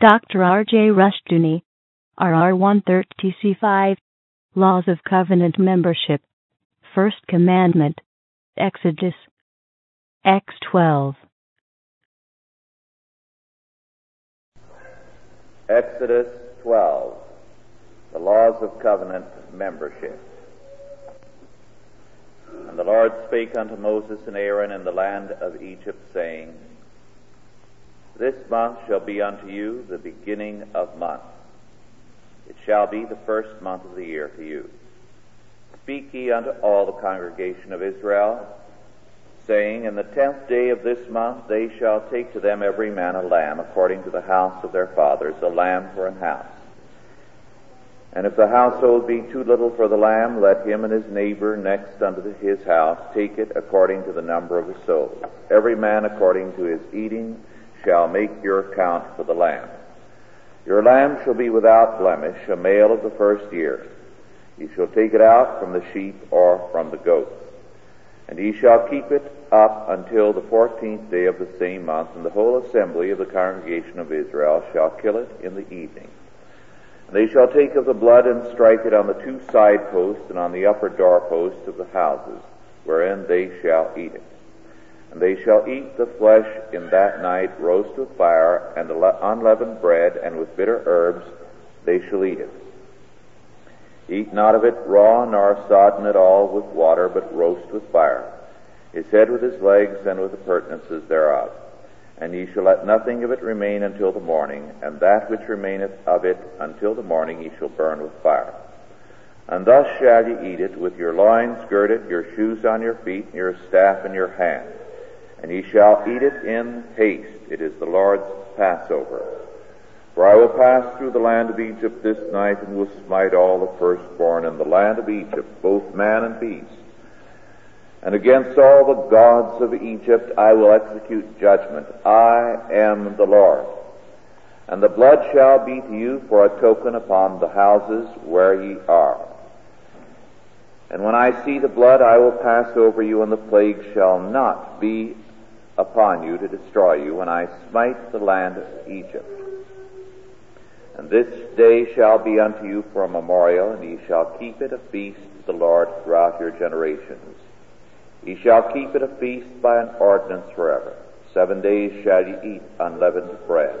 Dr. R.J. Rushdoony, RR 130C5, Laws of Covenant Membership, First Commandment, Exodus, X12. Exodus 12, the laws of covenant membership. And the Lord spake unto Moses and Aaron in the land of Egypt, saying, This month shall be unto you the beginning of months. It shall be the first month of the year to you. Speak ye unto all the congregation of Israel, saying, In the tenth day of this month they shall take to them every man a lamb, according to the house of their fathers, a lamb for an house. And if the household be too little for the lamb, let him and his neighbor next unto his house take it according to the number of his souls. Every man according to his eating shall make your account for the lamb. Your lamb shall be without blemish, a male of the first year. Ye shall take it out from the sheep or from the goats. And ye shall keep it up until the fourteenth day of the same month, and the whole assembly of the congregation of Israel shall kill it in the evening. And they shall take of the blood and strike it on the two side posts and on the upper doorposts of the houses, wherein they shall eat it. And they shall eat the flesh in that night, roast with fire, and unleavened bread, and with bitter herbs they shall eat it. Eat not of it raw, nor sodden at all with water, but roast with fire, his head with his legs, and with the thereof. And ye shall let nothing of it remain until the morning, and that which remaineth of it until the morning ye shall burn with fire. And thus shall ye eat it, with your loins girded, your shoes on your feet, and your staff in your hand. And ye shall eat it in haste. It is the Lord's Passover. For I will pass through the land of Egypt this night, and will smite all the firstborn in the land of Egypt, both man and beast. And against all the gods of Egypt I will execute judgment. I am the Lord. And the blood shall be to you for a token upon the houses where ye are. And when I see the blood, I will pass over you, and the plague shall not be upon you to destroy you when I smite the land of Egypt. And this day shall be unto you for a memorial, and ye shall keep it a feast to the Lord throughout your generations. Ye shall keep it a feast by an ordinance forever. Seven days shall ye eat unleavened bread.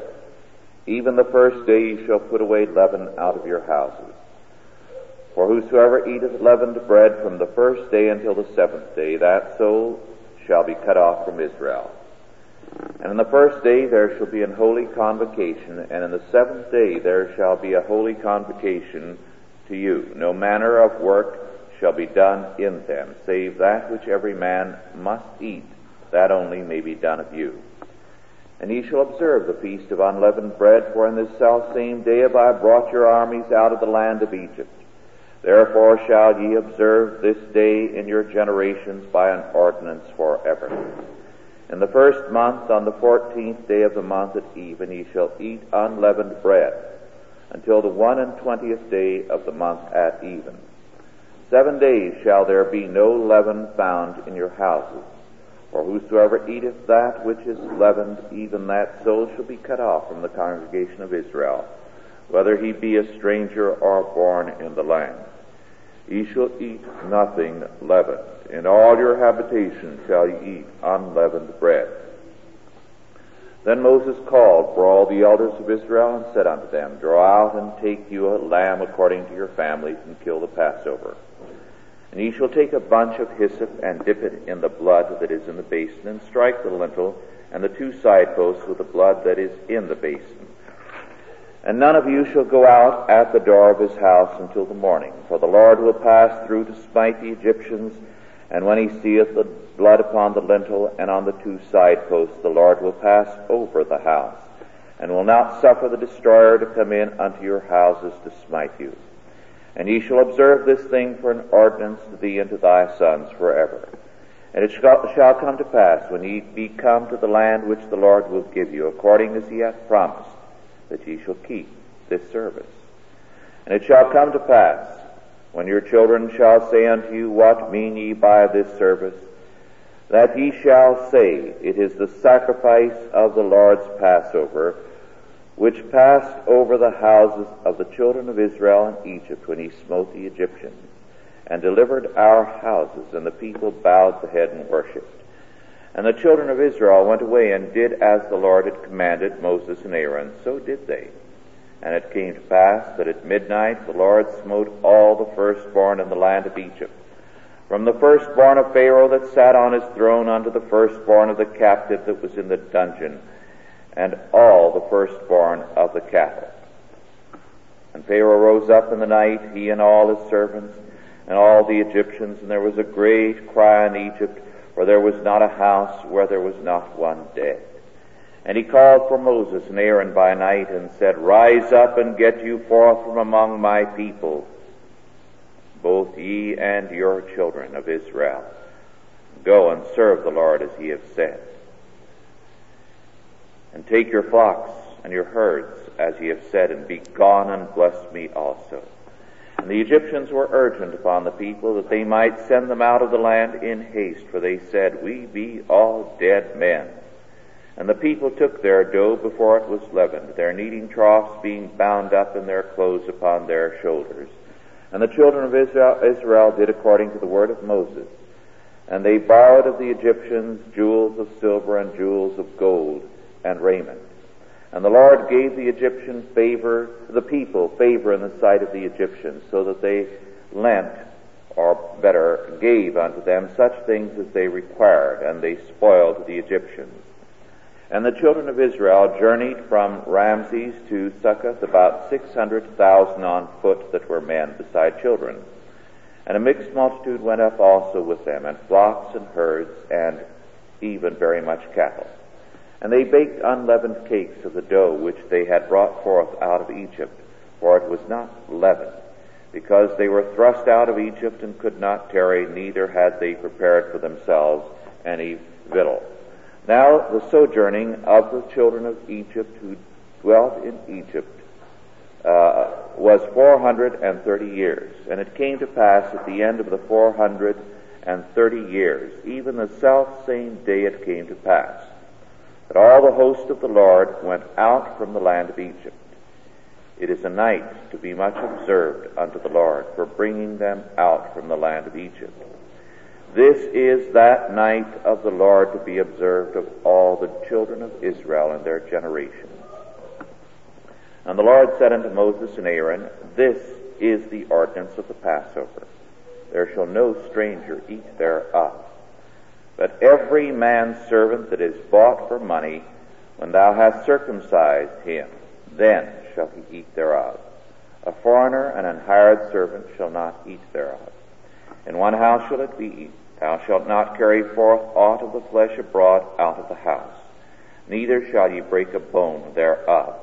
Even the first day ye shall put away leaven out of your houses. For whosoever eateth leavened bread from the first day until the seventh day, that soul shall be cut off from Israel. And in the first day there shall be an holy convocation, and in the seventh day there shall be a holy convocation to you. No manner of work shall be done in them, save that which every man must eat, that only may be done of you. And ye shall observe the feast of unleavened bread, for in this self same day have I brought your armies out of the land of Egypt. Therefore shall ye observe this day in your generations by an ordinance forever. In the first month, on the fourteenth day of the month at even, ye shall eat unleavened bread, until the one and twentieth day of the month at even. Seven days shall there be no leaven found in your houses. For whosoever eateth that which is leavened, even that soul shall be cut off from the congregation of Israel, whether he be a stranger or born in the land. Ye shall eat nothing leavened. In all your habitations shall ye eat unleavened bread. Then Moses called for all the elders of Israel and said unto them, Draw out and take you a lamb according to your families and kill the Passover. And ye shall take a bunch of hyssop and dip it in the blood that is in the basin and strike the lintel and the two side posts with the blood that is in the basin. And none of you shall go out at the door of his house until the morning, for the Lord will pass through to smite the Egyptians, and when he seeth the blood upon the lintel and on the two side posts, the Lord will pass over the house. and will not suffer the destroyer to come in unto your houses to smite you. And ye shall observe this thing for an ordinance to thee and to thy sons forever. And it shall come to pass when ye be come to the land which the Lord will give you, according as he hath promised, that ye shall keep this service. And it shall come to pass when your children shall say unto you, What mean ye by this service? That ye shall say, It is the sacrifice of the Lord's Passover, which passed over the houses of the children of Israel in Egypt when he smote the Egyptians and delivered our houses, and the people bowed the head and worshipped. And the children of Israel went away and did as the Lord had commanded Moses and Aaron, so did they. And it came to pass that at midnight the Lord smote all the firstborn in the land of Egypt, from the firstborn of Pharaoh that sat on his throne unto the firstborn of the captive that was in the dungeon, and all the firstborn of the cattle. And Pharaoh rose up in the night, he and all his servants, and all the Egyptians, and there was a great cry in Egypt, for there was not a house where there was not one dead. And he called for Moses and Aaron by night and said, Rise up and get you forth from among my people, both ye and your children of Israel. Go and serve the Lord as ye have said. And take your flocks and your herds as ye have said, and be gone and bless me also. And the Egyptians were urgent upon the people that they might send them out of the land in haste, for they said, We be all dead men. And the people took their dough before it was leavened, their kneading troughs being bound up in their clothes upon their shoulders. And the children of Israel, Israel did according to the word of Moses. And they borrowed of the Egyptians jewels of silver and jewels of gold and raiment. And the Lord gave the Egyptian favor, the people favor in the sight of the Egyptians, so that they lent, or better, gave unto them such things as they required, and they spoiled the Egyptians. And the children of Israel journeyed from Ramses to Succoth about six hundred thousand on foot that were men, beside children. And a mixed multitude went up also with them, and flocks and herds, and even very much cattle. And they baked unleavened cakes of the dough which they had brought forth out of Egypt, for it was not leavened, because they were thrust out of Egypt and could not tarry, neither had they prepared for themselves any victual. Now the sojourning of the children of Egypt who dwelt in Egypt uh, was four hundred and thirty years. And it came to pass at the end of the four hundred and thirty years, even the self same day it came to pass, that all the host of the Lord went out from the land of Egypt. It is a night to be much observed unto the Lord for bringing them out from the land of Egypt. This is that night of the Lord to be observed of all the children of Israel and their generations. And the Lord said unto Moses and Aaron, This is the ordinance of the Passover. There shall no stranger eat thereof. But every man's servant that is bought for money, when thou hast circumcised him, then shall he eat thereof. A foreigner and an hired servant shall not eat thereof. In one house shall it be eaten. Thou shalt not carry forth aught of the flesh abroad out of the house, neither shall ye break a bone thereof.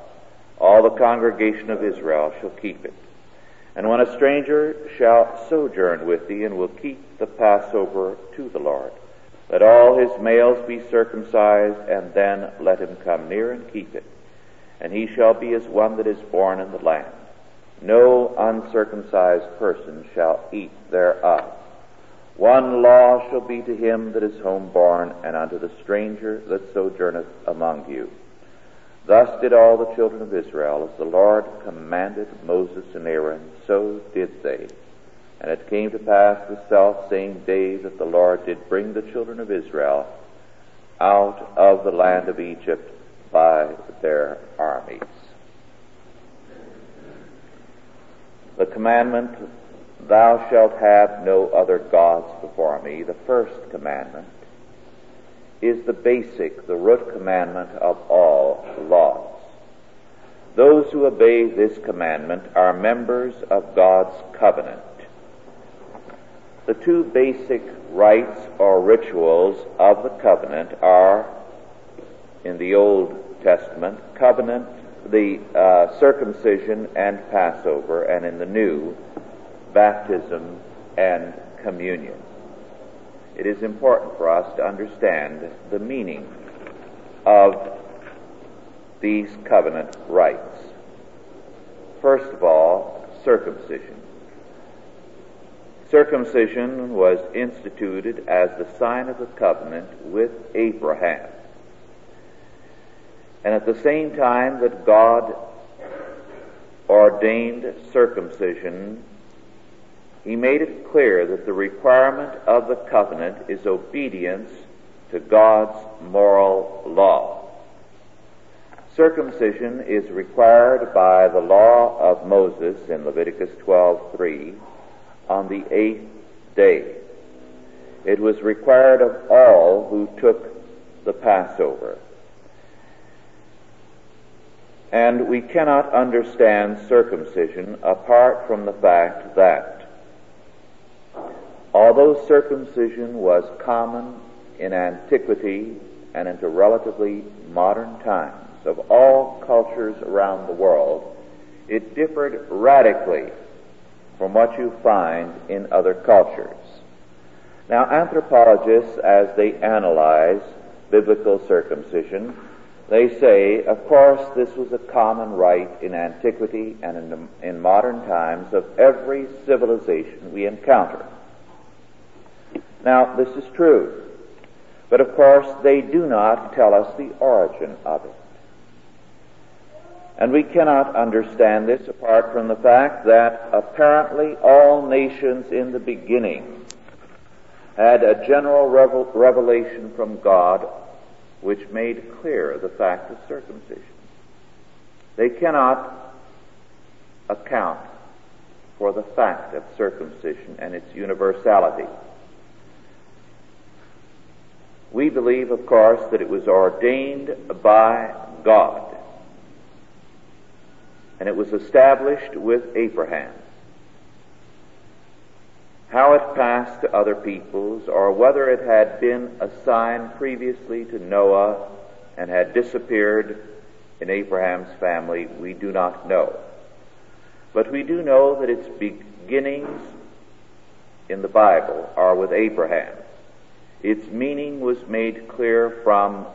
All the congregation of Israel shall keep it. And when a stranger shall sojourn with thee, and will keep the Passover to the Lord, let all his males be circumcised, and then let him come near and keep it. And he shall be as one that is born in the land. No uncircumcised person shall eat thereof. One law shall be to him that is homeborn, and unto the stranger that sojourneth among you. Thus did all the children of Israel, as the Lord commanded Moses and Aaron, so did they. And it came to pass the self same day that the Lord did bring the children of Israel out of the land of Egypt by their armies. The commandment Thou shalt have no other gods before me. The first commandment is the basic, the root commandment of all laws. Those who obey this commandment are members of God's covenant. The two basic rites or rituals of the covenant are in the Old Testament, covenant, the uh, circumcision and Passover, and in the New, baptism and communion. It is important for us to understand the meaning of these covenant rites. First of all, circumcision. Circumcision was instituted as the sign of the covenant with Abraham. And at the same time that God ordained circumcision, he made it clear that the requirement of the covenant is obedience to God's moral law. Circumcision is required by the law of Moses in Leviticus 12:3 on the eighth day. It was required of all who took the Passover. And we cannot understand circumcision apart from the fact that although circumcision was common in antiquity and into relatively modern times of all cultures around the world, it differed radically from what you find in other cultures. Now, anthropologists, as they analyze biblical circumcision, they say, of course, this was a common rite in antiquity and in, in modern times of every civilization we encounter. Now, this is true. But of course, they do not tell us the origin of it. And we cannot understand this apart from the fact that apparently all nations in the beginning had a general revel- revelation from God which made clear the fact of circumcision. They cannot account for the fact of circumcision and its universality. We believe, of course, that it was ordained by God and it was established with Abraham. How it passed to other peoples, or whether it had been assigned previously to Noah and had disappeared in Abraham's family, we do not know. But we do know that its beginnings in the Bible are with Abraham. Its meaning was made clear from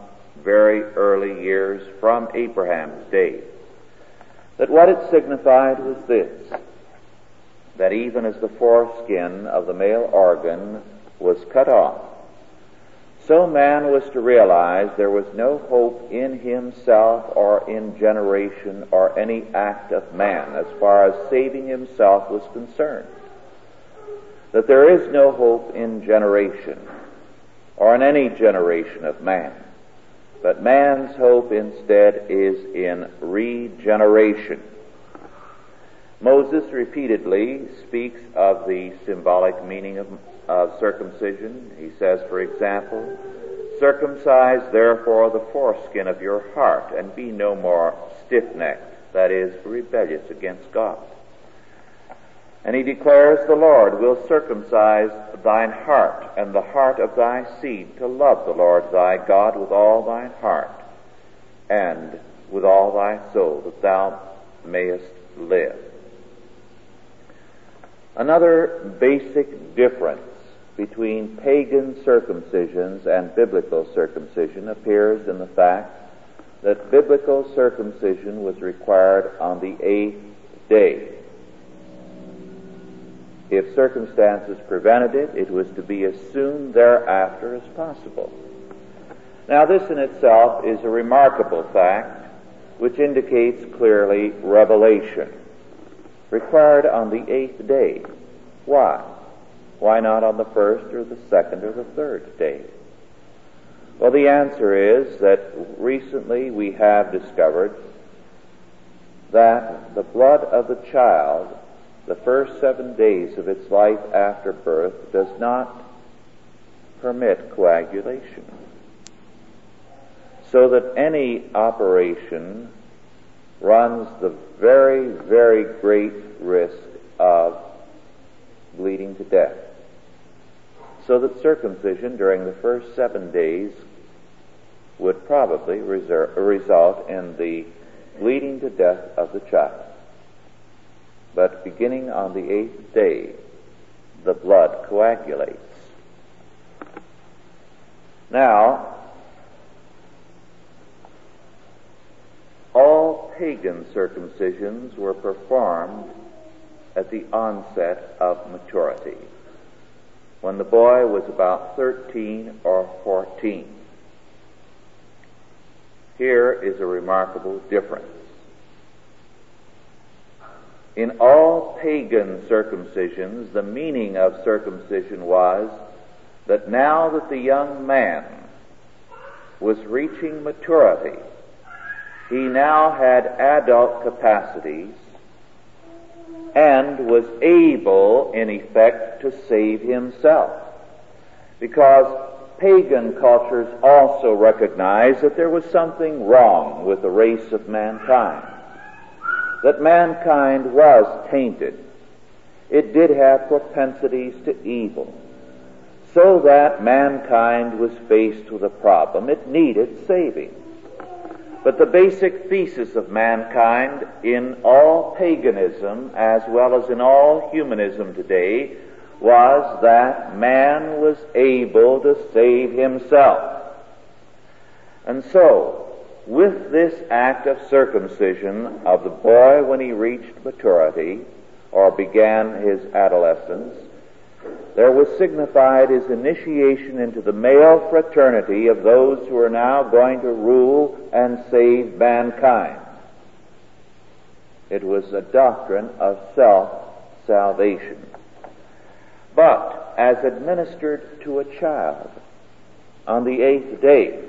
very early years, from Abraham's days that what it signified was this that even as the foreskin of the male organ was cut off, so man was to realize there was no hope in himself or in generation or any act of man as far as saving himself was concerned. That there is no hope in generation or in any generation of man. But man's hope instead is in regeneration. Moses repeatedly speaks of the symbolic meaning of, of circumcision. He says, for example, Circumcise therefore the foreskin of your heart, and be no more stiff necked, that is, rebellious against God. And he declares, The Lord will circumcise thine heart and the heart of thy seed to love the Lord thy God with all thine heart and with all thy soul, that thou mayest live. Another basic difference between pagan circumcisions and biblical circumcision appears in the fact that biblical circumcision was required on the eighth day if circumstances prevented it, it was to be as soon thereafter as possible. Now, this in itself is a remarkable fact which indicates clearly revelation. Required on the eighth day. Why? Why not on the first or the second or the third day? Well, the answer is that recently we have discovered that the blood of the child the first seven days of its life after birth does not permit coagulation. So that any operation runs the very, very great risk of bleeding to death. So that circumcision during the first seven days would probably result in the bleeding to death of the child. But beginning on the eighth day, the blood coagulates. Now, all pagan circumcisions were performed at the onset of maturity, when the boy was about 13 or 14. Here is a remarkable difference. In all pagan circumcisions, the meaning of circumcision was that now that the young man was reaching maturity, he now had adult capacities and was able, in effect, to save himself. Because pagan cultures also recognized that there was something wrong with the race of mankind. That mankind was tainted. It did have propensities to evil. So that mankind was faced with a problem. It needed saving. But the basic thesis of mankind in all paganism as well as in all humanism today was that man was able to save himself. And so, with this act of circumcision of the boy when he reached maturity or began his adolescence, there was signified his initiation into the male fraternity of those who are now going to rule and save mankind. It was a doctrine of self-salvation. But as administered to a child on the eighth day,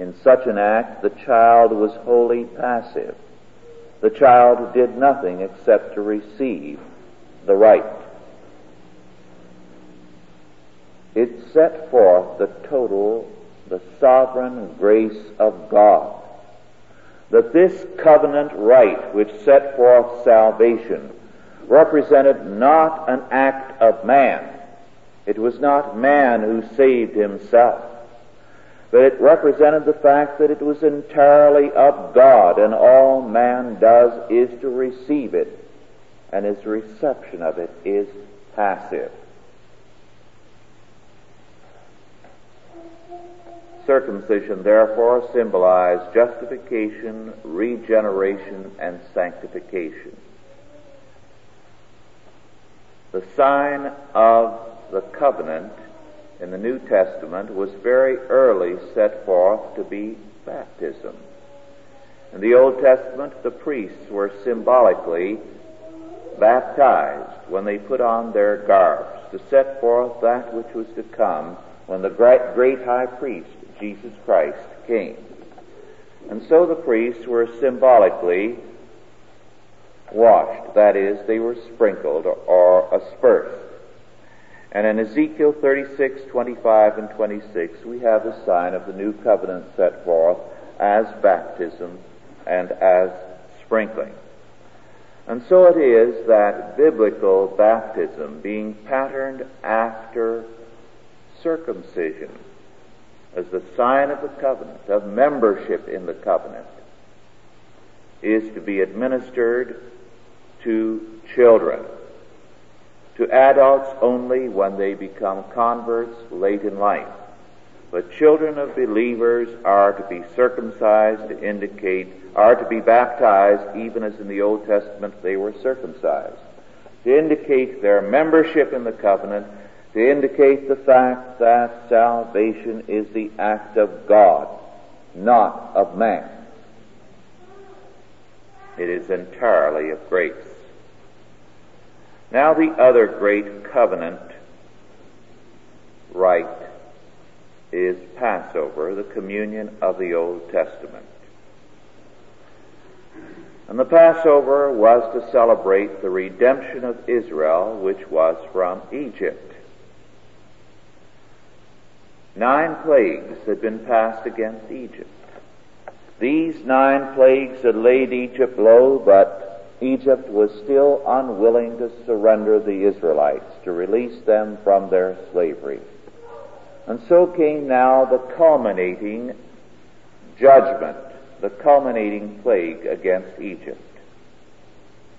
in such an act the child was wholly passive. The child did nothing except to receive the rite. It set forth the total, the sovereign grace of God. That this covenant rite which set forth salvation represented not an act of man. It was not man who saved himself. But it represented the fact that it was entirely of God, and all man does is to receive it, and his reception of it is passive. Circumcision, therefore, symbolized justification, regeneration, and sanctification. The sign of the covenant in the New Testament was very early set forth to be baptism. In the Old Testament, the priests were symbolically baptized when they put on their garbs to set forth that which was to come when the great, great high priest, Jesus Christ, came. And so the priests were symbolically washed. That is, they were sprinkled or aspersed. And in Ezekiel 36, 25, and 26, we have the sign of the new covenant set forth as baptism and as sprinkling. And so it is that biblical baptism, being patterned after circumcision, as the sign of the covenant, of membership in the covenant, is to be administered to children, to adults only when they become converts late in life. But children of believers are to be circumcised to indicate, are to be baptized even as in the Old Testament they were circumcised, to indicate their membership in the covenant, to indicate the fact that salvation is the act of God, not of man. It is entirely of grace. Now the other great covenant rite is Passover, the communion of the Old Testament. And the Passover was to celebrate the redemption of Israel, which was from Egypt. Nine plagues had been passed against Egypt. These nine plagues had laid Egypt low, but Egypt was still unwilling to surrender the Israelites, to release them from their slavery. And so came now the culminating judgment, the culminating plague against Egypt.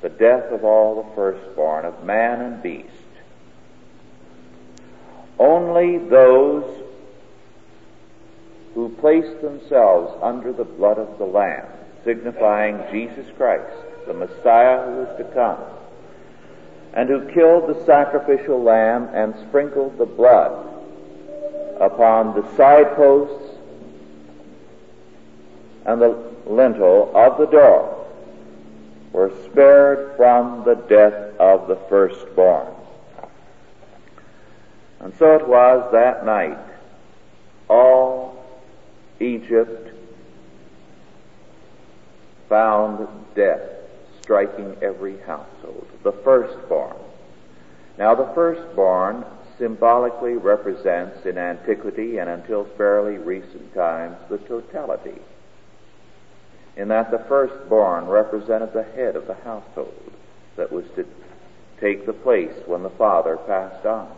The death of all the firstborn of man and beast. Only those who placed themselves under the blood of the Lamb, signifying Jesus Christ, the Messiah who was to come, and who killed the sacrificial lamb and sprinkled the blood upon the side posts and the lintel of the door were spared from the death of the firstborn. And so it was that night, all Egypt found death striking every household. The firstborn. Now the firstborn symbolically represents in antiquity and until fairly recent times the totality. In that the firstborn represented the head of the household that was to take the place when the father passed on.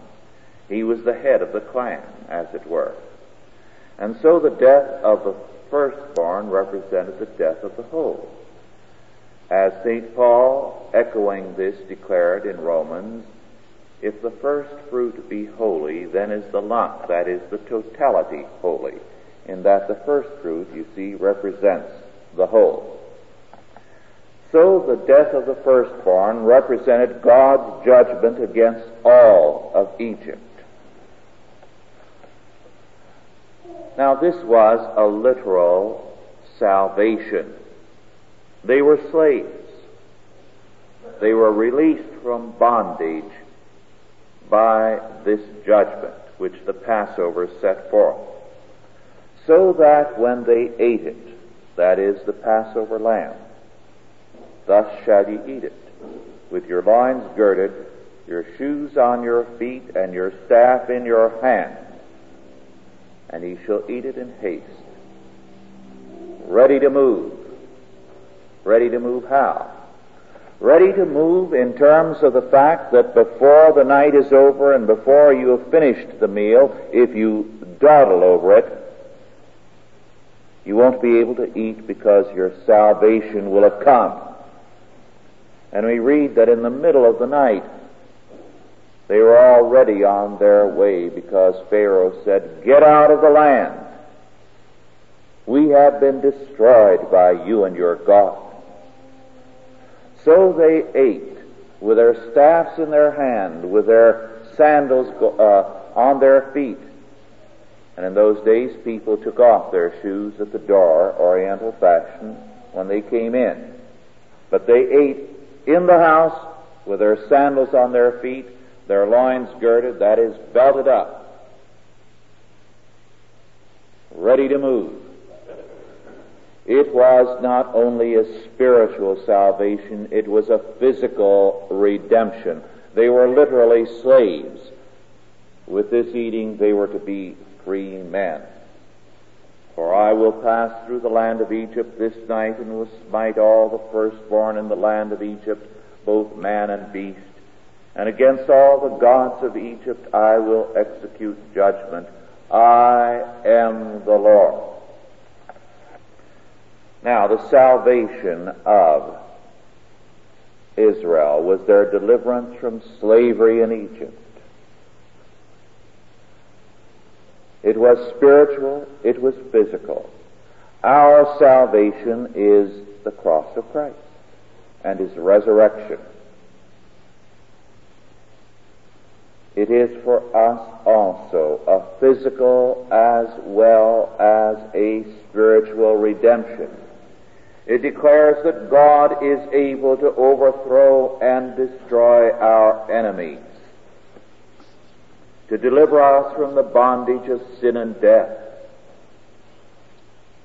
He was the head of the clan, as it were. And so the death of the firstborn represented the death of the whole. As St. Paul, echoing this, declared in Romans, if the first fruit be holy, then is the lump, that is the totality, holy. In that the first fruit, you see, represents the whole. So the death of the firstborn represented God's judgment against all of Egypt. Now this was a literal salvation. They were slaves. They were released from bondage by this judgment which the Passover set forth. So that when they ate it, that is the Passover lamb, thus shall ye eat it, with your loins girded, your shoes on your feet, and your staff in your hand, and ye shall eat it in haste, ready to move Ready to move how? Ready to move in terms of the fact that before the night is over and before you have finished the meal, if you dawdle over it, you won't be able to eat because your salvation will have come. And we read that in the middle of the night, they were already on their way because Pharaoh said, Get out of the land. We have been destroyed by you and your God. So they ate with their staffs in their hand, with their sandals uh, on their feet. And in those days, people took off their shoes at the door, Oriental fashion, when they came in. But they ate in the house with their sandals on their feet, their loins girded, that is, belted up, ready to move. It was not only a spiritual salvation, it was a physical redemption. They were literally slaves. With this eating, they were to be free men. For I will pass through the land of Egypt this night and will smite all the firstborn in the land of Egypt, both man and beast. And against all the gods of Egypt I will execute judgment. I am the Lord. Now, the salvation of Israel was their deliverance from slavery in Egypt. It was spiritual, it was physical. Our salvation is the cross of Christ and his resurrection. It is for us also a physical as well as a spiritual redemption. It declares that God is able to overthrow and destroy our enemies, to deliver us from the bondage of sin and death,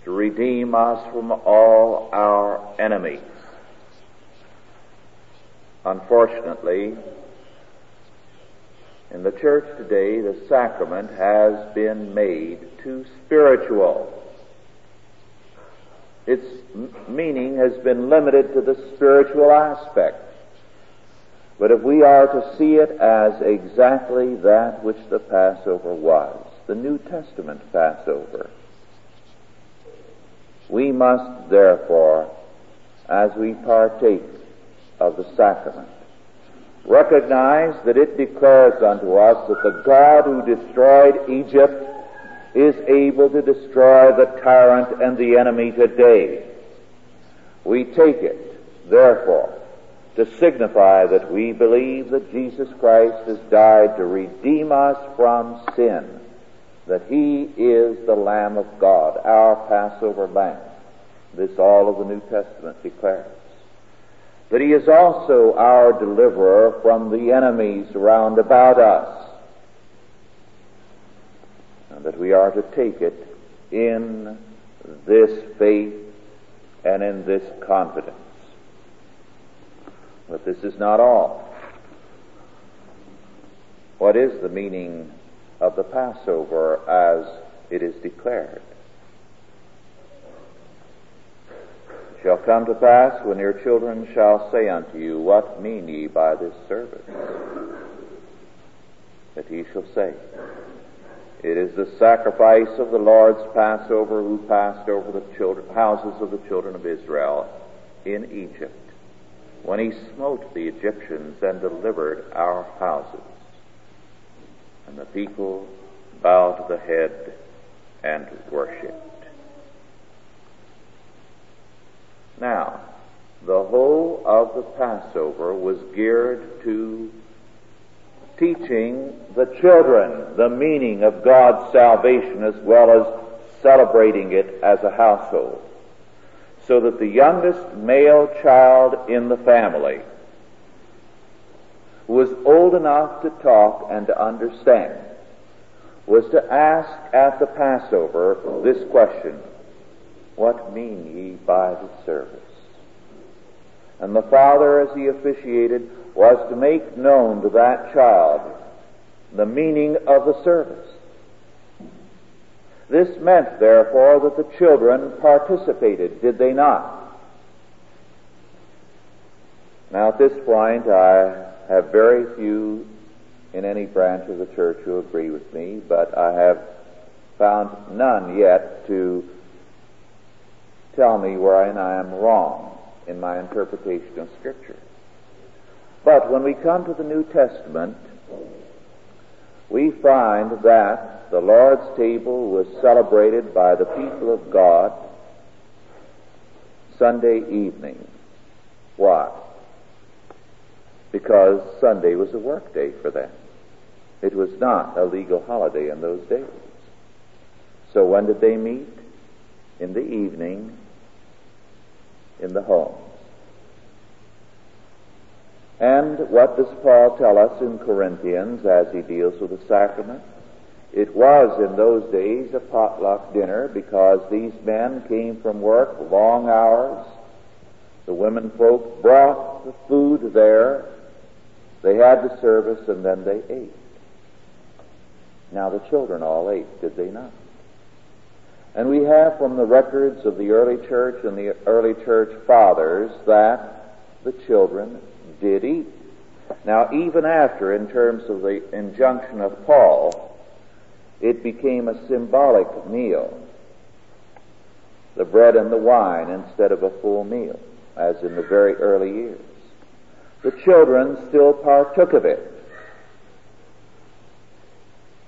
to redeem us from all our enemies. Unfortunately, in the church today, the sacrament has been made too spiritual its meaning has been limited to the spiritual aspect. But if we are to see it as exactly that which the Passover was, the New Testament Passover. We must therefore, as we partake of the sacrament, recognize that it declares unto us that the God who destroyed Egypt is able to destroy the tyrant and the enemy today. We take it, therefore, to signify that we believe that Jesus Christ has died to redeem us from sin, that He is the Lamb of God, our Passover Lamb. This all of the New Testament declares. That He is also our deliverer from the enemies round about us. And that we are to take it in this faith and in this confidence. But this is not all. What is the meaning of the Passover as it is declared? It shall come to pass when your children shall say unto you, What mean ye by this service? That ye shall say, It is the sacrifice of the Lord's Passover who passed over the children, houses of the children of Israel in Egypt when he smote the Egyptians and delivered our houses. And the people bowed the head and worshipped. Now, the whole of the Passover was geared to teaching the children the meaning of God's salvation as well as celebrating it as a household so that the youngest male child in the family was old enough to talk and to understand was to ask at the Passover this question, What mean ye by the service? And the father, as he officiated, was to make known to that child the meaning of the service. This meant, therefore, that the children participated, did they not? Now, at this point, I have very few in any branch of the church who agree with me, but I have found none yet to tell me wherein I am wrong in my interpretation of Scripture. But when we come to the New Testament, we find that the Lord's table was celebrated by the people of God Sunday evening. Why? Because Sunday was a work day for them. It was not a legal holiday in those days. So when did they meet? In the evening, in the homes. And what does Paul tell us in Corinthians as he deals with the sacrament? It was in those days a potluck dinner because these men came from work, long hours. The women folk brought the food there. They had the service and then they ate. Now the children all ate, did they not? And we have from the records of the early church and the early church fathers that the children did eat. Now, even after, in terms of the injunction of Paul, it became a symbolic meal. The bread and the wine instead of a full meal, as in the very early years. The children still partook of it.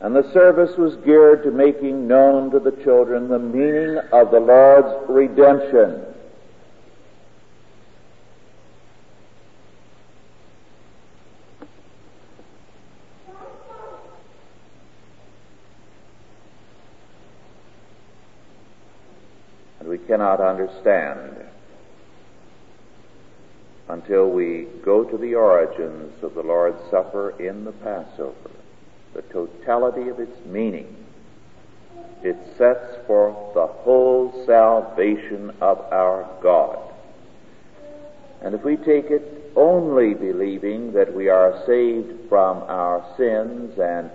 And the service was geared to making known to the children the meaning of the Lord's redemption. Cannot understand until we go to the origins of the Lord's Supper in the Passover, the totality of its meaning. It sets forth the whole salvation of our God. And if we take it only believing that we are saved from our sins and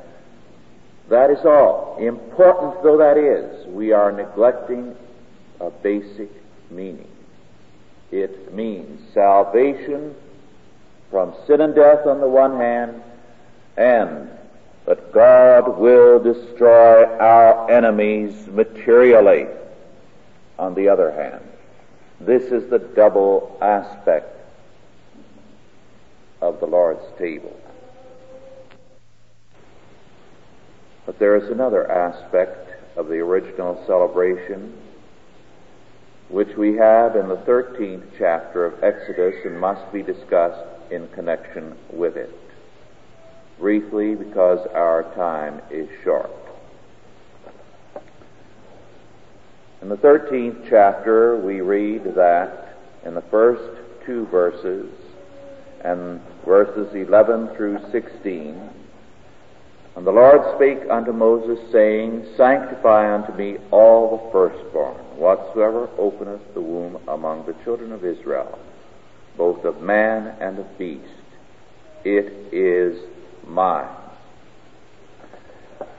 that is all, important though that is, we are neglecting a basic meaning. It means salvation from sin and death on the one hand, and that God will destroy our enemies materially on the other hand. This is the double aspect of the Lord's table. But there is another aspect of the original celebration which we have in the 13th chapter of Exodus and must be discussed in connection with it. Briefly, because our time is short. In the 13th chapter, we read that in the first two verses, and verses 11 through 16, and the Lord spake unto Moses, saying, Sanctify unto me all the firstborn, whatsoever openeth the womb among the children of Israel, both of man and of beast. It is mine.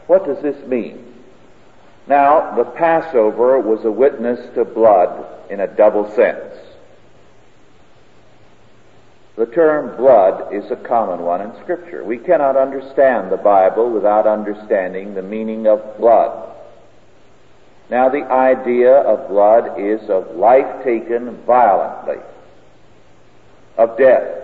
What does this mean? Now, the Passover was a witness to blood in a double sense. The term blood is a common one in Scripture. We cannot understand the Bible without understanding the meaning of blood. Now, the idea of blood is of life taken violently, of death.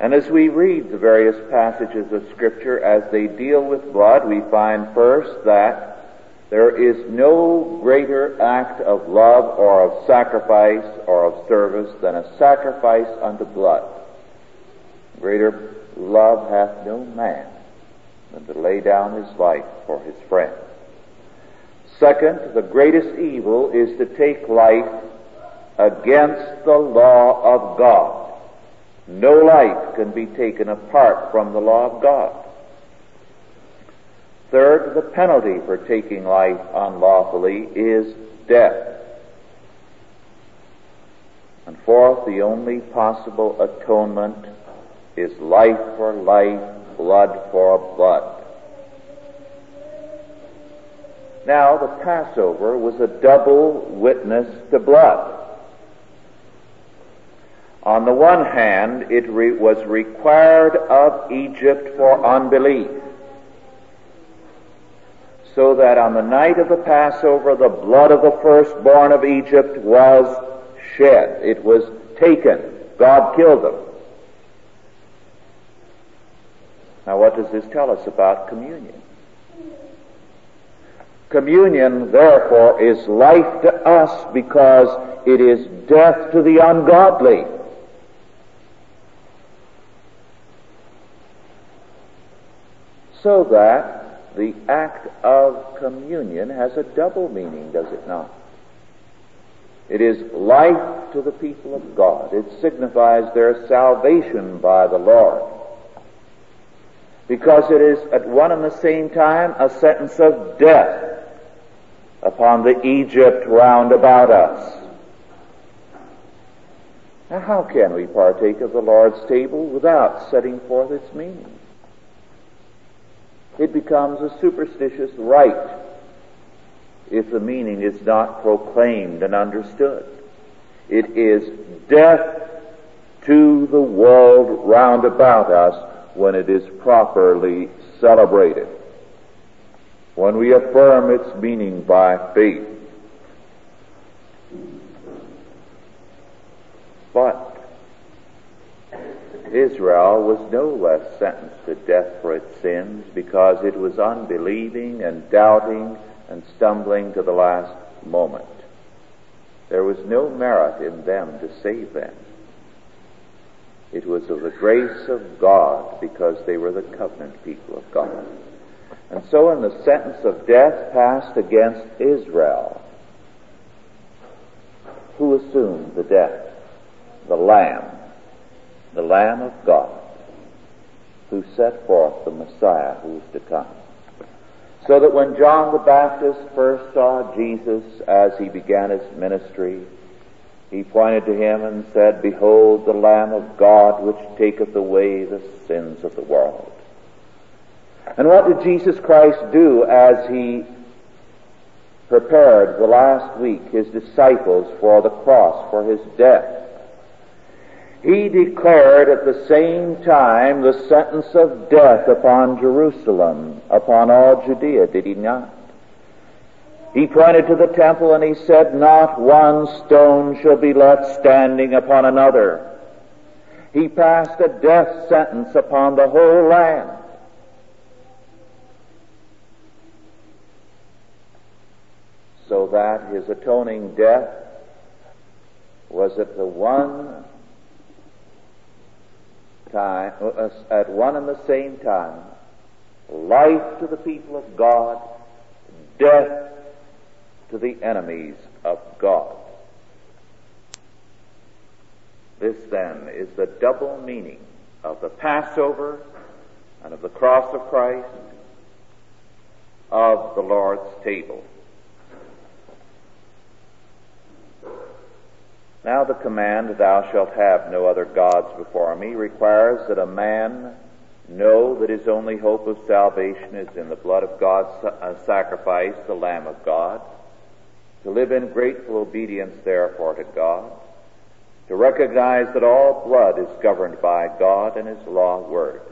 And as we read the various passages of Scripture as they deal with blood, we find first that there is no greater act of love or of sacrifice or of service than a sacrifice unto blood. Greater love hath no man than to lay down his life for his friend. Second, the greatest evil is to take life against the law of God. No life can be taken apart from the law of God. Third, the penalty for taking life unlawfully is death. And fourth, the only possible atonement is life for life, blood for blood. Now, the Passover was a double witness to blood. On the one hand, it re- was required of Egypt for unbelief so that on the night of the Passover the blood of the firstborn of Egypt was shed. It was taken. God killed them. Now what does this tell us about communion? Communion, therefore, is life to us because it is death to the ungodly. So that the act of communion has a double meaning, does it not? It is life to the people of God. It signifies their salvation by the Lord. Because it is at one and the same time a sentence of death upon the Egypt round about us. Now how can we partake of the Lord's table without setting forth its meaning? it becomes a superstitious rite if the meaning is not proclaimed and understood. It is death to the world round about us when it is properly celebrated. When we affirm its meaning by faith. But Israel was no less sentenced to death for its sins because it was unbelieving and doubting and stumbling to the last moment. There was no merit in them to save them. It was of the grace of God because they were the covenant people of God. And so in the sentence of death passed against Israel, who assumed the death? The Lamb the Lamb of God who set forth the Messiah who was to come. So that when John the Baptist first saw Jesus as he began his ministry, he pointed to him and said, Behold the Lamb of God which taketh away the sins of the world. And what did Jesus Christ do as he prepared the last week his disciples for the cross, for his death? He declared at the same time the sentence of death upon Jerusalem, upon all Judea, did he not? He pointed to the temple and he said, Not one stone shall be left standing upon another. He passed a death sentence upon the whole land. So that his atoning death was at the one time, uh, at one and the same time, life to the people of God, death to the enemies of God. This then is the double meaning of the Passover and of the cross of Christ, of the Lord's table. Now the command, thou shalt have no other gods before me, requires that a man know that his only hope of salvation is in the blood of God's uh, sacrifice, the Lamb of God, to live in grateful obedience therefore to God, to recognize that all blood is governed by God and His law word,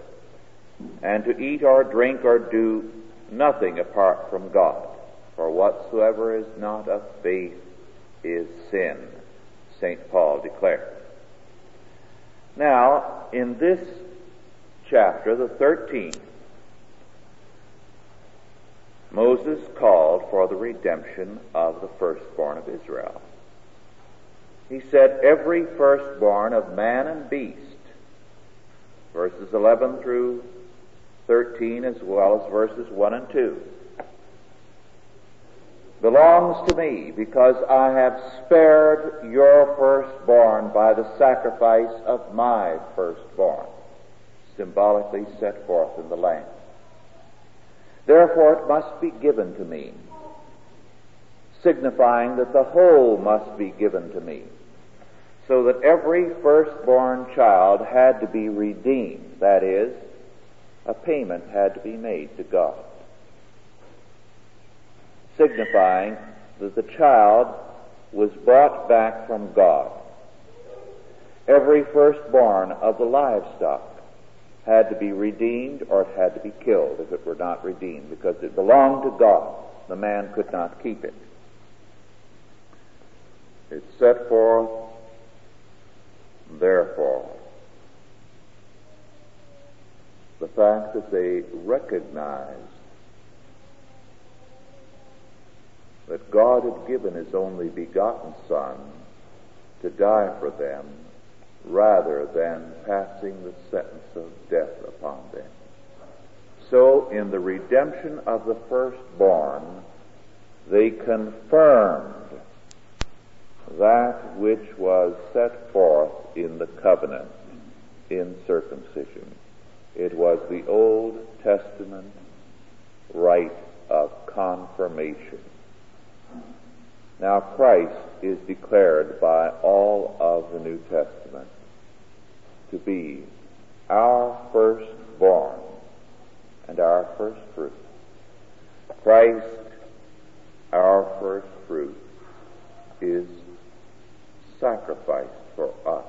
and to eat or drink or do nothing apart from God, for whatsoever is not of faith is sin, St. Paul declared. Now, in this chapter, the 13th, Moses called for the redemption of the firstborn of Israel. He said, Every firstborn of man and beast, verses 11 through 13, as well as verses 1 and 2, belongs to me because I have spared your firstborn by the sacrifice of my firstborn, symbolically set forth in the lamb. Therefore it must be given to me, signifying that the whole must be given to me, so that every firstborn child had to be redeemed. That is, a payment had to be made to God, signifying that the child was brought back from God. Every firstborn of the livestock had to be redeemed or it had to be killed if it were not redeemed because it belonged to God. The man could not keep it. It set forth, therefore, the fact that they recognized that God had given His only begotten Son to die for them rather than passing the sentence of death upon them. So, in the redemption of the firstborn, they confirmed that which was set forth in the covenant in circumcision. It was the Old Testament rite of confirmation. Now Christ is declared by all of the New Testament to be our firstborn and our first fruit. Christ, our first fruit, is sacrificed for us.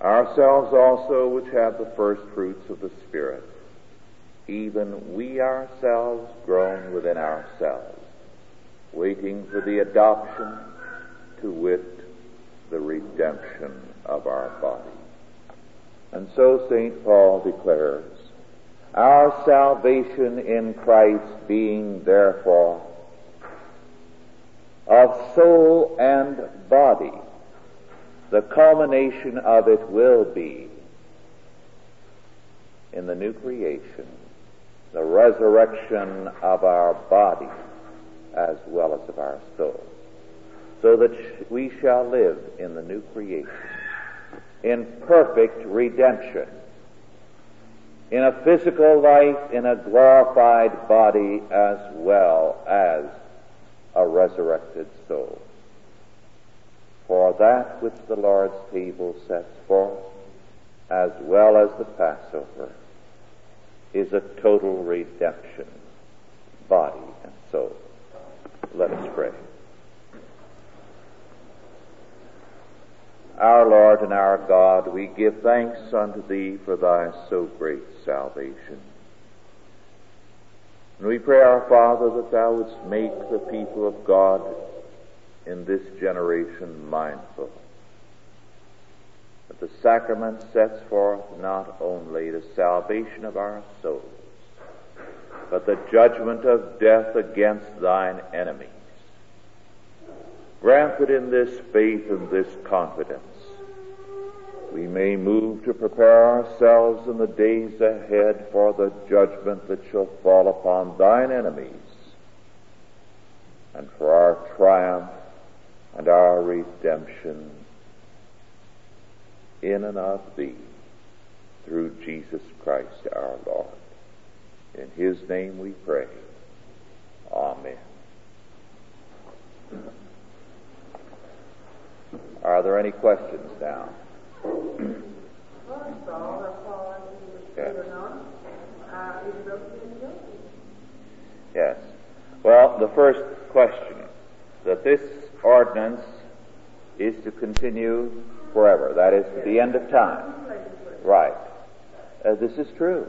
Ourselves also, which have the first fruits of the Spirit, even we ourselves grown within ourselves, waiting for the adoption to wit the redemption of our body. And so St. Paul declares, our salvation in Christ being therefore of soul and body, the culmination of it will be in the new creation, the resurrection of our body as well as of our soul, so that we shall live in the new creation in perfect redemption. In a physical life, in a glorified body, as well as a resurrected soul. For that which the Lord's table sets forth, as well as the Passover, is a total redemption, body and soul. Let us pray. Our Lord and our God, we give thanks unto Thee for Thy so great salvation. And we pray, our Father, that Thou wouldst make the people of God in this generation mindful. That the sacrament sets forth not only the salvation of our souls, but the judgment of death against Thine enemies. Grant that in this faith and this confidence we may move to prepare ourselves in the days ahead for the judgment that shall fall upon thine enemies and for our triumph and our redemption in and of thee through Jesus Christ our Lord. In his name we pray. Amen. Are there any questions now? Yes. Well, the first question that this ordinance is to continue forever. That is to the end of time. Right. Uh, this is true.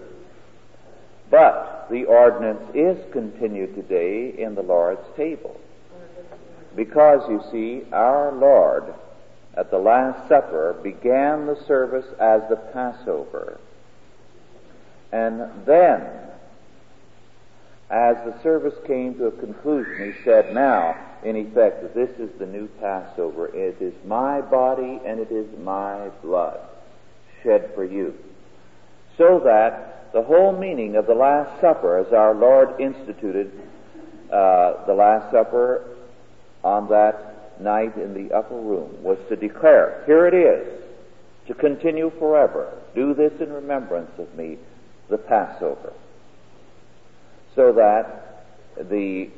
But the ordinance is continued today in the Lord's table. Because, you see, our Lord at the Last Supper began the service as the Passover. And then, as the service came to a conclusion, he said, Now, in effect, this is the new Passover. It is my body and it is my blood shed for you. So that the whole meaning of the Last Supper, as our Lord instituted uh, the Last Supper on that night in the upper room, was to declare, Here it is, to continue forever. Do this in remembrance of me, the Passover. So that the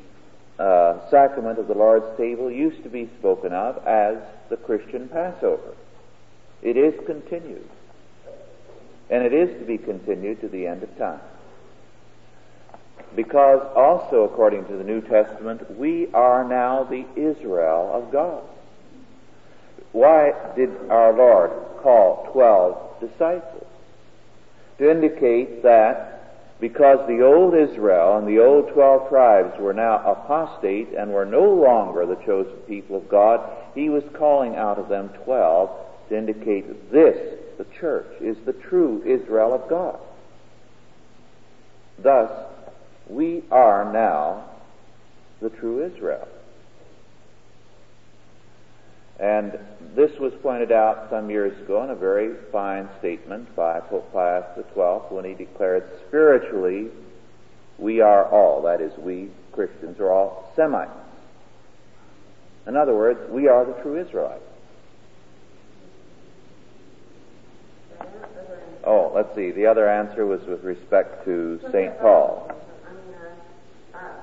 uh, sacrament of the Lord's table used to be spoken of as the Christian Passover. It is continued. And it is to be continued to the end of time. Because also, according to the New Testament, we are now the Israel of God. Why did our Lord call twelve disciples? To indicate that because the old Israel and the old twelve tribes were now apostate and were no longer the chosen people of God, he was calling out of them twelve to indicate this, the church, is the true Israel of God. Thus, we are now the true Israel. And this was pointed out some years ago in a very fine statement by Pope Pius XII when he declared, spiritually, we are all, that is, we Christians are all Semites. In other words, we are the true Israelites. Oh, let's see. The other answer was with respect to St. Paul.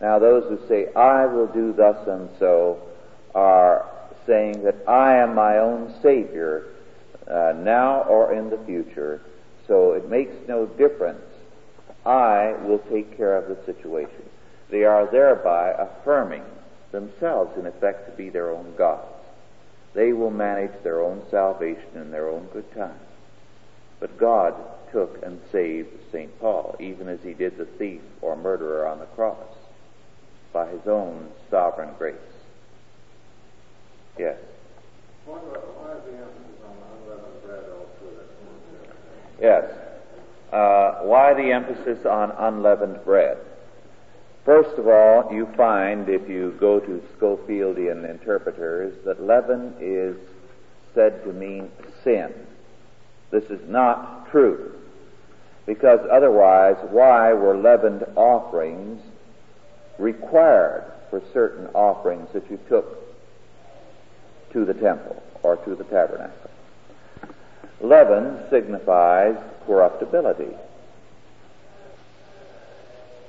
Now, those who say, I will do thus and so, are saying that I am my own Savior uh, now or in the future, so it makes no difference. I will take care of the situation. They are thereby affirming themselves, in effect, to be their own gods. They will manage their own salvation in their own good time. But God took and saved St. Paul, even as he did the thief or murderer on the cross, by his own sovereign grace. Yes? Yes. Uh, why the emphasis on unleavened bread? First of all, you find, if you go to Scofieldian interpreters, that leaven is said to mean sin. This is not true. Because otherwise, why were leavened offerings required for certain offerings that you took to the temple or to the tabernacle? leaven signifies corruptibility.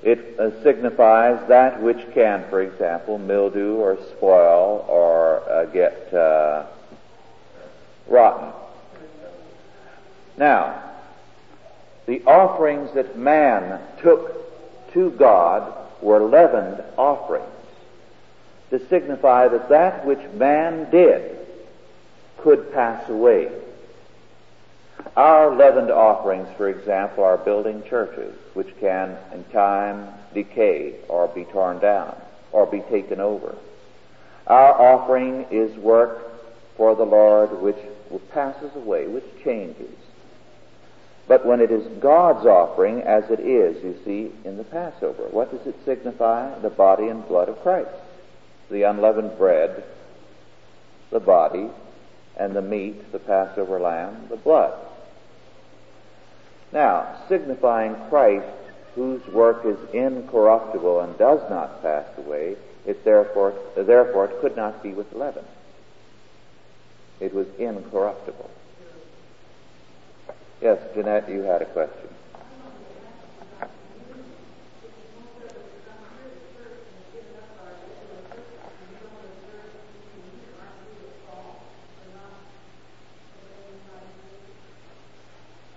It uh, signifies that which can, for example, mildew or spoil or uh, get uh, rotten. Now, the offerings that man took to God were leavened offerings to signify that that which man did could pass away. Our leavened offerings, for example, are building churches, which can in time decay or be torn down or be taken over. Our offering is work for the Lord which passes away, which changes. But when it is God's offering, as it is, you see, in the Passover, what does it signify? The body and blood of Christ. The unleavened bread, the body, and the meat, the Passover lamb, the blood. Now, signifying Christ, whose work is incorruptible and does not pass away, it therefore, therefore it could not be with leaven. It was incorruptible. Yes, Jeanette, you had a question.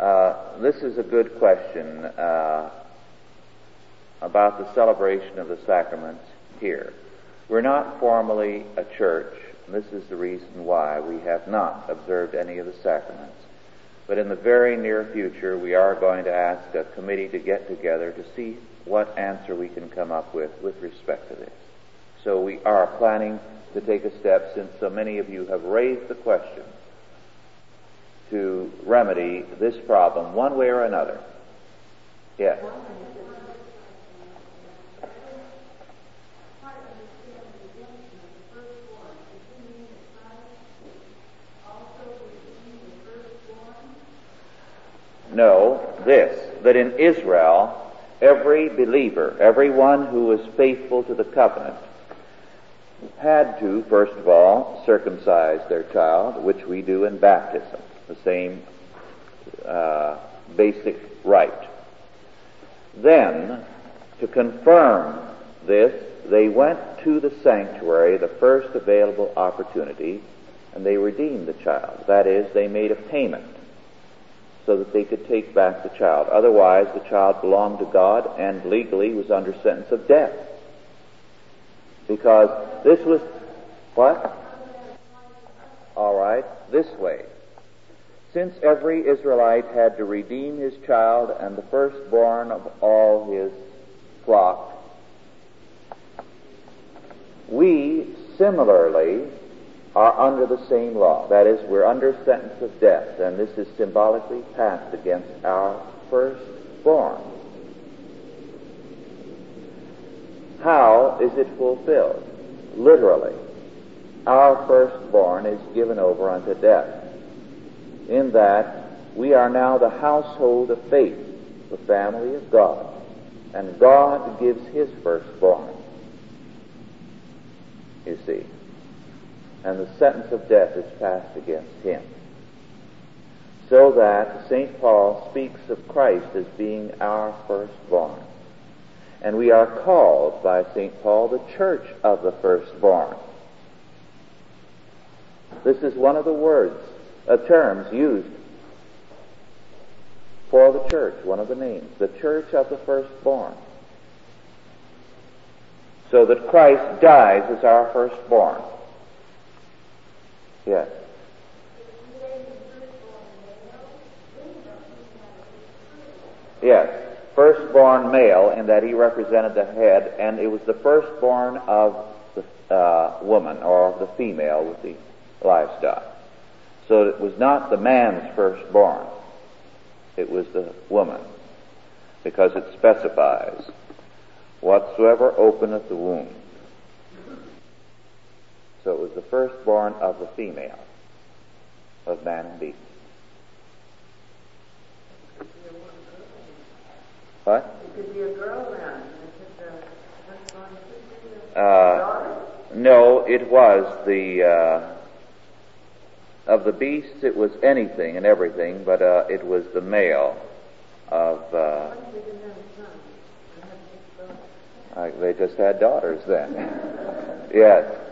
Uh, this is a good question uh, about the celebration of the sacraments here. We're not formally a church. This is the reason why we have not observed any of the sacraments. But in the very near future, we are going to ask a committee to get together to see what answer we can come up with with respect to this. So we are planning to take a step since so many of you have raised the question to remedy this problem one way or another. Yes. No, this, that in Israel, every believer, everyone who was faithful to the covenant, had to, first of all, circumcise their child, which we do in baptism, the same uh, basic rite. Then, to confirm this, they went to the sanctuary the first available opportunity, and they redeemed the child. That is, they made a payment so that they could take back the child. Otherwise, the child belonged to God and legally was under sentence of death. Because this was, what? All right, this way. Since every Israelite had to redeem his child and the firstborn of all his flock, we similarly are under the same law. That is, we're under sentence of death, and this is symbolically passed against our firstborn. How is it fulfilled? Literally, our firstborn is given over unto death, in that we are now the household of faith, the family of God, and God gives his firstborn. You see and the sentence of death is passed against him. So that St. Paul speaks of Christ as being our firstborn. And we are called by St. Paul the church of the firstborn. This is one of the words, uh, terms used for the church, one of the names, the church of the firstborn. So that Christ dies as our firstborn. Yes. Yes. Firstborn male in that he represented the head, and it was the firstborn of the uh, woman or the female with the livestock. So it was not the man's firstborn, it was the woman, because it specifies whatsoever openeth the womb. So it was the firstborn of the female, of man and beast. What? It could be a girl then. Uh, no, it was the uh, of the beasts, it was anything and everything, but uh, it was the male of. Uh, uh, they just had daughters then. yes.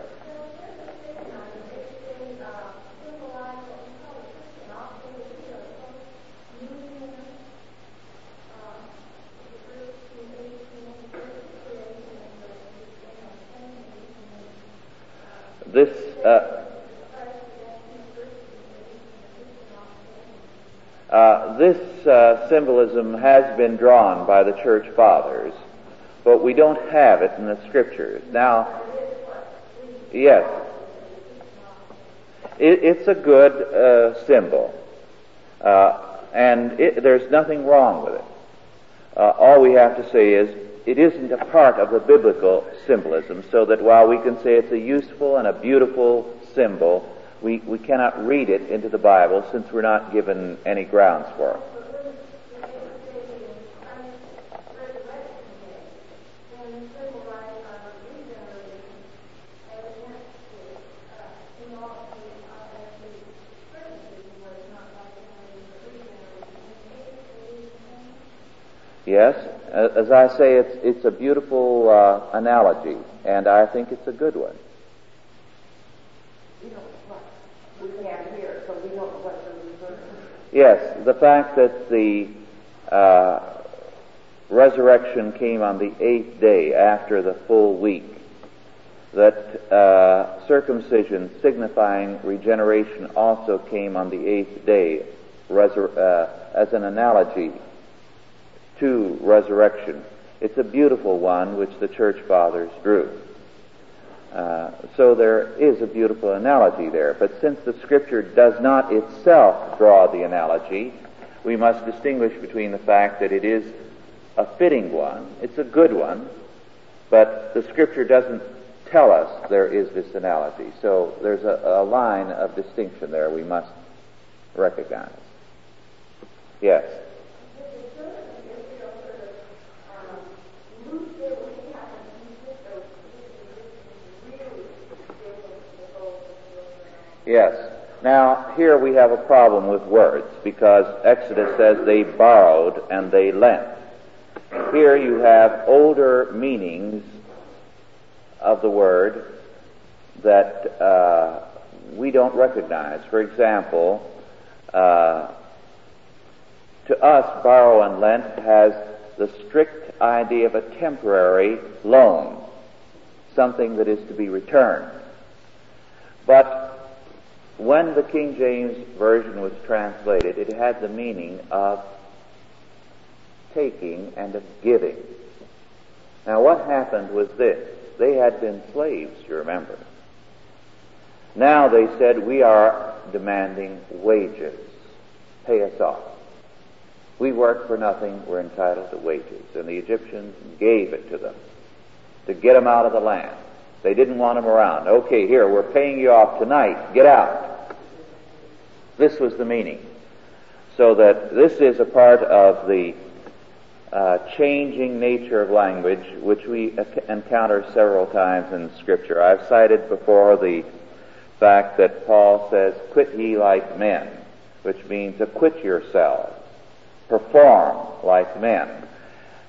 This uh, uh, this uh, symbolism has been drawn by the church fathers, but we don't have it in the scriptures. Now, yes, it, it's a good uh, symbol, uh, and it, there's nothing wrong with it. Uh, all we have to say is it isn't a part of the biblical symbolism, so that while we can say it's a useful and a beautiful symbol, we, we cannot read it into the Bible since we're not given any grounds for it. Yes, as I say, it's it's a beautiful uh, analogy, and I think it's a good one. Yes, the fact that the uh, resurrection came on the eighth day after the full week, that uh, circumcision signifying regeneration also came on the eighth day resur- uh, as an analogy to resurrection. It's a beautiful one which the church fathers drew. Uh, so there is a beautiful analogy there. But since the scripture does not itself draw the analogy, we must distinguish between the fact that it is a fitting one, it's a good one, but the scripture doesn't tell us there is this analogy. So there's a, a line of distinction there we must recognize. Yes. Yes. Now, here we have a problem with words because Exodus says they borrowed and they lent. Here you have older meanings of the word that uh, we don't recognize. For example, uh, to us, borrow and lent has the strict idea of a temporary loan, something that is to be returned. But when the King James Version was translated, it had the meaning of taking and of giving. Now, what happened was this they had been slaves, you remember. Now they said, We are demanding wages. Pay us off. We work for nothing, we're entitled to wages. And the Egyptians gave it to them to get them out of the land. They didn't want him around. Okay, here, we're paying you off tonight. Get out. This was the meaning. So that this is a part of the uh, changing nature of language, which we encounter several times in Scripture. I've cited before the fact that Paul says, quit ye like men, which means acquit yourselves, perform like men.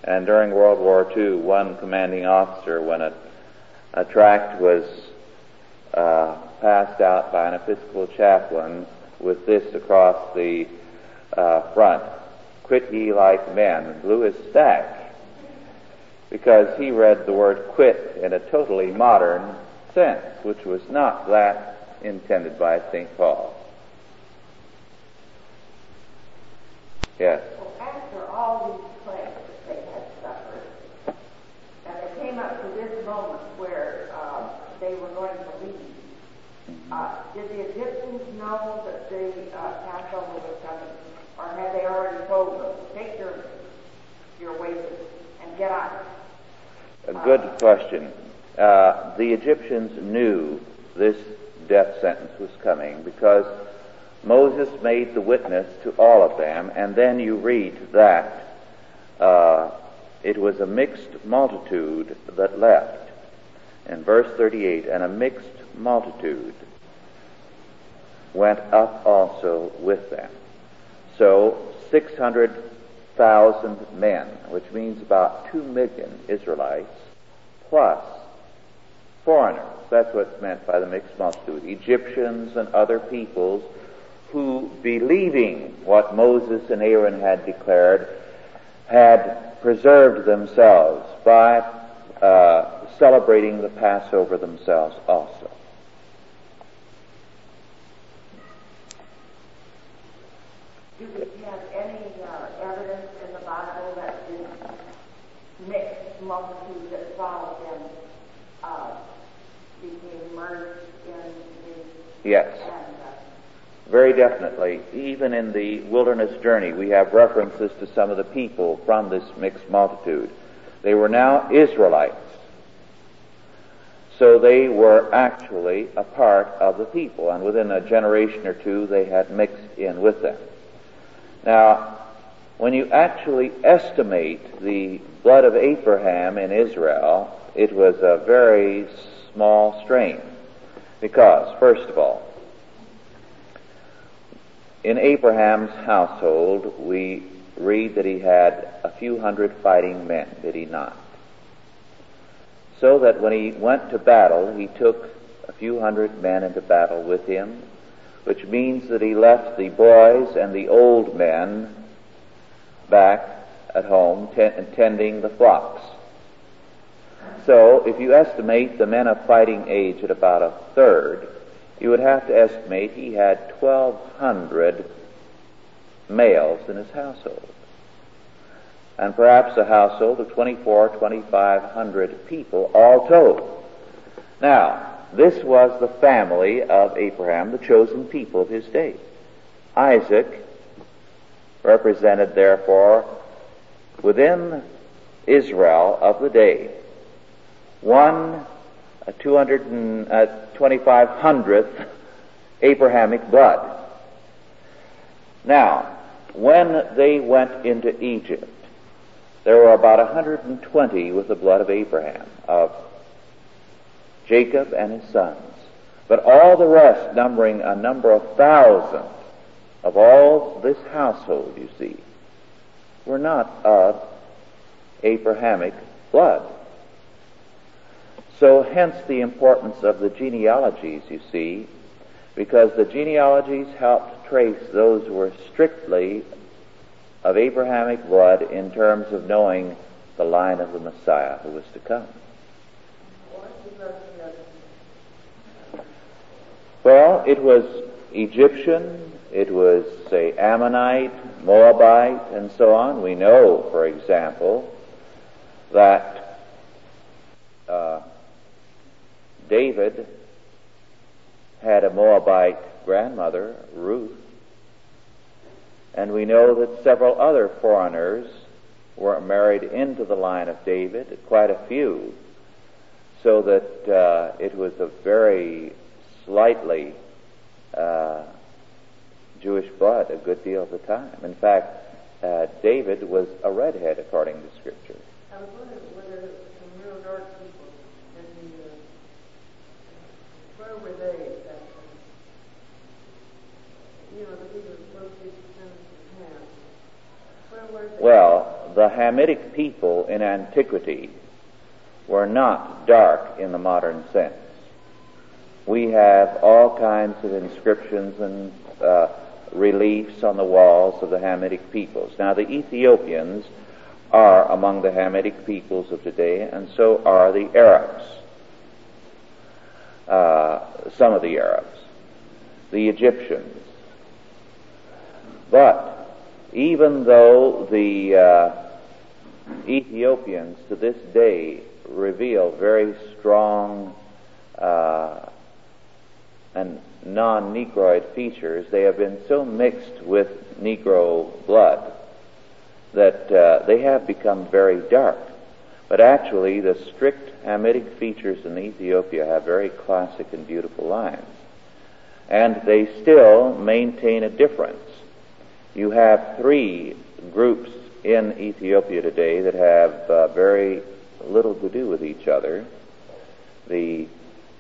And during World War II, one commanding officer, when a, a tract was uh, passed out by an Episcopal chaplain with this across the uh, front. Quit ye like men, blew his stack because he read the word quit in a totally modern sense, which was not that intended by St. Paul. Yes. Well, after all these plagues that they had suffered, and they came up to this moment where uh, they were going to leave, uh, did the Egyptians that the uh, or had they already told them, take your your wages and get? A good question. Uh, the Egyptians knew this death sentence was coming because Moses made the witness to all of them, and then you read that uh, it was a mixed multitude that left. In verse 38, and a mixed multitude went up also with them. So 600,000 men, which means about 2 million Israelites, plus foreigners. That's what's meant by the mixed multitude. Egyptians and other peoples who, believing what Moses and Aaron had declared, had preserved themselves by uh, celebrating the Passover themselves also. Do we have any uh, evidence in the Bible that the mixed multitude that followed them uh, became merged in the Yes. Very definitely. Even in the wilderness journey, we have references to some of the people from this mixed multitude. They were now Israelites. So they were actually a part of the people, and within a generation or two, they had mixed in with them. Now, when you actually estimate the blood of Abraham in Israel, it was a very small strain. Because, first of all, in Abraham's household, we read that he had a few hundred fighting men, did he not? So that when he went to battle, he took a few hundred men into battle with him, which means that he left the boys and the old men back at home ten- tending the flocks. So if you estimate the men of fighting age at about a third, you would have to estimate he had 1,200 males in his household. And perhaps a household of 24, 2,500 people all told. Now, this was the family of Abraham, the chosen people of his day. Isaac represented, therefore, within Israel of the day, one a 200 and, uh, 2500th Abrahamic blood. Now, when they went into Egypt, there were about 120 with the blood of Abraham, of Jacob and his sons. But all the rest, numbering a number of thousands of all this household, you see, were not of Abrahamic blood. So hence the importance of the genealogies, you see, because the genealogies helped trace those who were strictly of Abrahamic blood in terms of knowing the line of the Messiah who was to come. Well, it was Egyptian, it was, say, Ammonite, Moabite, and so on. We know, for example, that uh, David had a Moabite grandmother, Ruth, and we know that several other foreigners were married into the line of David, quite a few, so that uh, it was a very slightly uh, Jewish blood a good deal of the time. In fact, uh, David was a redhead according to Scripture. I was wondering whether some real dark people in the, uh, where were they exactly? You know, the people supposed to be descendants of Ham. Where were they? Well, the Hamitic people in antiquity were not dark in the modern sense. We have all kinds of inscriptions and uh, reliefs on the walls of the Hamitic peoples. Now, the Ethiopians are among the Hamitic peoples of today, and so are the Arabs. Uh, some of the Arabs, the Egyptians. But even though the uh, Ethiopians to this day reveal very strong uh, and non-Negroid features, they have been so mixed with Negro blood that uh, they have become very dark. But actually, the strict Hamitic features in Ethiopia have very classic and beautiful lines. And they still maintain a difference. You have three groups in Ethiopia today that have uh, very little to do with each other. The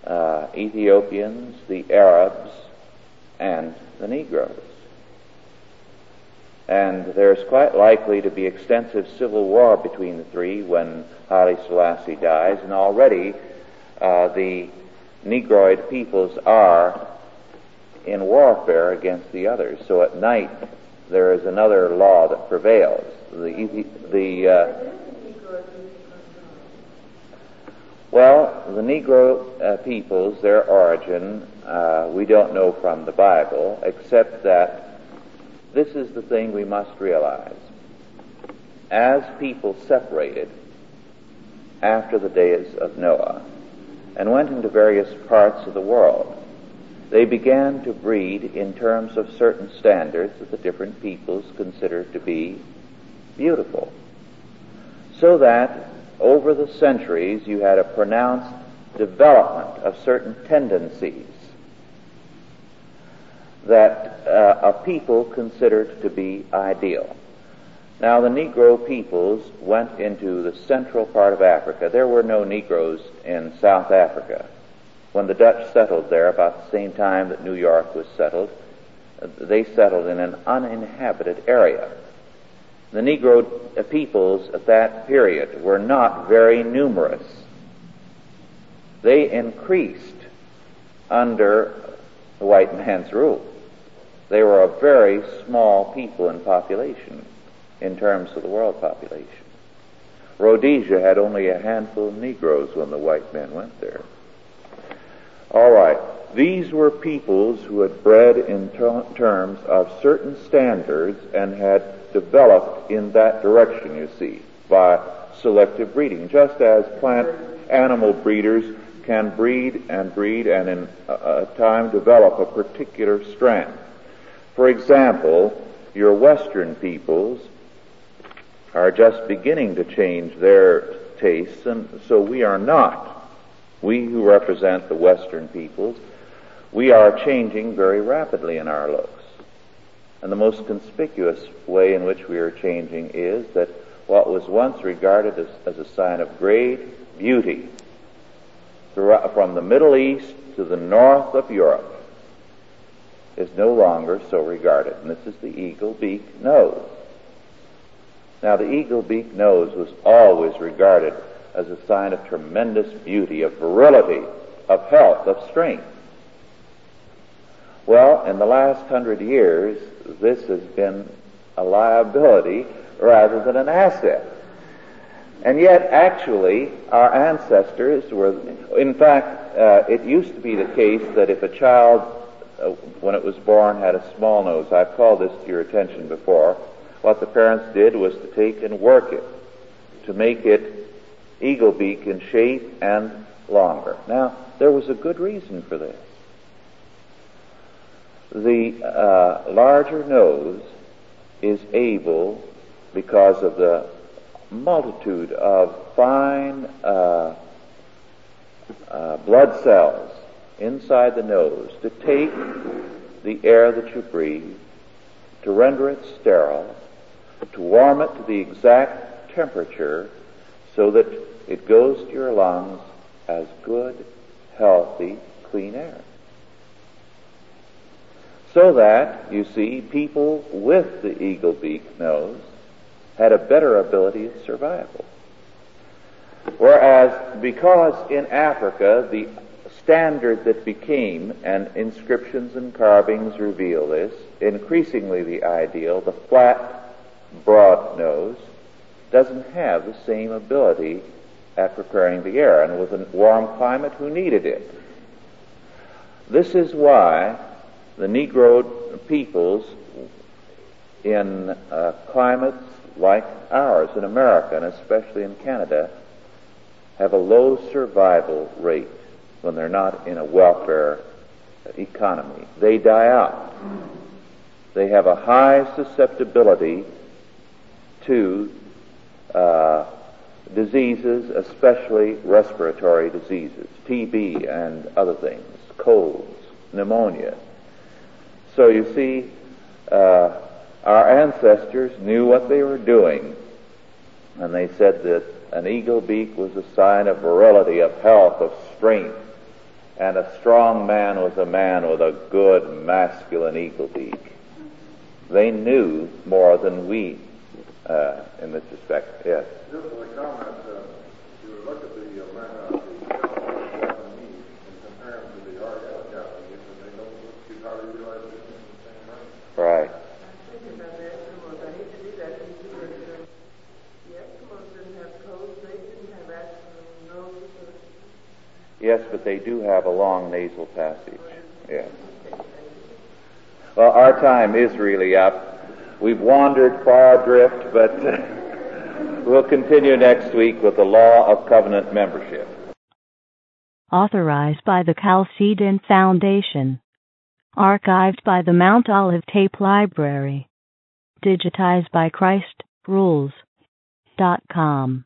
uh, Ethiopians, the Arabs, and the Negroes. And there's quite likely to be extensive civil war between the three when Haile Selassie dies, and already uh, the Negroid peoples are in warfare against the others. So at night there is another law that prevails. The, the uh, well, the Negro uh, peoples, their origin, uh, we don't know from the Bible, except that this is the thing we must realize. As people separated after the days of Noah and went into various parts of the world, they began to breed in terms of certain standards that the different peoples considered to be beautiful. So that over the centuries you had a pronounced development of certain tendencies that uh, a people considered to be ideal. Now, the Negro peoples went into the central part of Africa. There were no Negroes in South Africa. When the Dutch settled there, about the same time that New York was settled, they settled in an uninhabited area. The Negro peoples at that period were not very numerous. They increased under the white man's rule. They were a very small people in population in terms of the world population. Rhodesia had only a handful of Negroes when the white men went there. All right. These were peoples who had bred in ter- terms of certain standards and had developed in that direction, you see, by selective breeding. Just as plant animal breeders can breed and breed and in a, time develop a particular strand. For example, your Western peoples are just beginning to change their tastes, and so we are not. We who represent the Western peoples, we are changing very rapidly in our looks. And the most conspicuous way in which we are changing is that what was once regarded as, as a sign of great beauty from the Middle East to the north of Europe is no longer so regarded. And this is the eagle beak nose. Now, the eagle beak nose was always regarded as a sign of tremendous beauty, of virility, of health, of strength. Well, in the last hundred years, this has been a liability rather than an asset. And yet, actually, our ancestors were, in fact, uh, it used to be the case that if a child, uh, when it was born, had a small nose, I've called this to your attention before, what the parents did was to take and work it, to make it eagle beak in shape and longer. Now, there was a good reason for this. The uh, larger nose is able, because of the multitude of fine uh, uh, blood cells inside the nose, to take the air that you breathe, to render it sterile, to warm it to the exact temperature so that it goes to your lungs as good, healthy, clean air. So that, you see, people with the eagle beak nose had a better ability of survival. Whereas, because in Africa the standard that became, and inscriptions and carvings reveal this, increasingly the ideal, the flat, broad nose, doesn't have the same ability at preparing the air, and with a warm climate, who needed it? This is why the Negro peoples in uh, climates like ours in America, and especially in Canada, have a low survival rate when they're not in a welfare economy. They die out. They have a high susceptibility to uh, diseases, especially respiratory diseases, TB and other things, colds, pneumonia. So you see, uh, our ancestors knew what they were doing, and they said that an eagle beak was a sign of virility, of health, of strength, And a strong man was a man with a good masculine eagle beak. They knew more than we uh, in this respect. Yes. Just a comment, uh, you look at the uh, man, uh, the Japanese and compare them to the Ark of Japanese, and they don't look too hardly realize they're in the same rank. Right. Yes, but they do have a long nasal passage. Yes. Well, our time is really up. We've wandered far adrift, but we'll continue next week with the law of covenant membership. Authorized by the Chalcedon Foundation. Archived by the Mount Olive Tape Library. Digitized by ChristRules.com.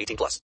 18 plus.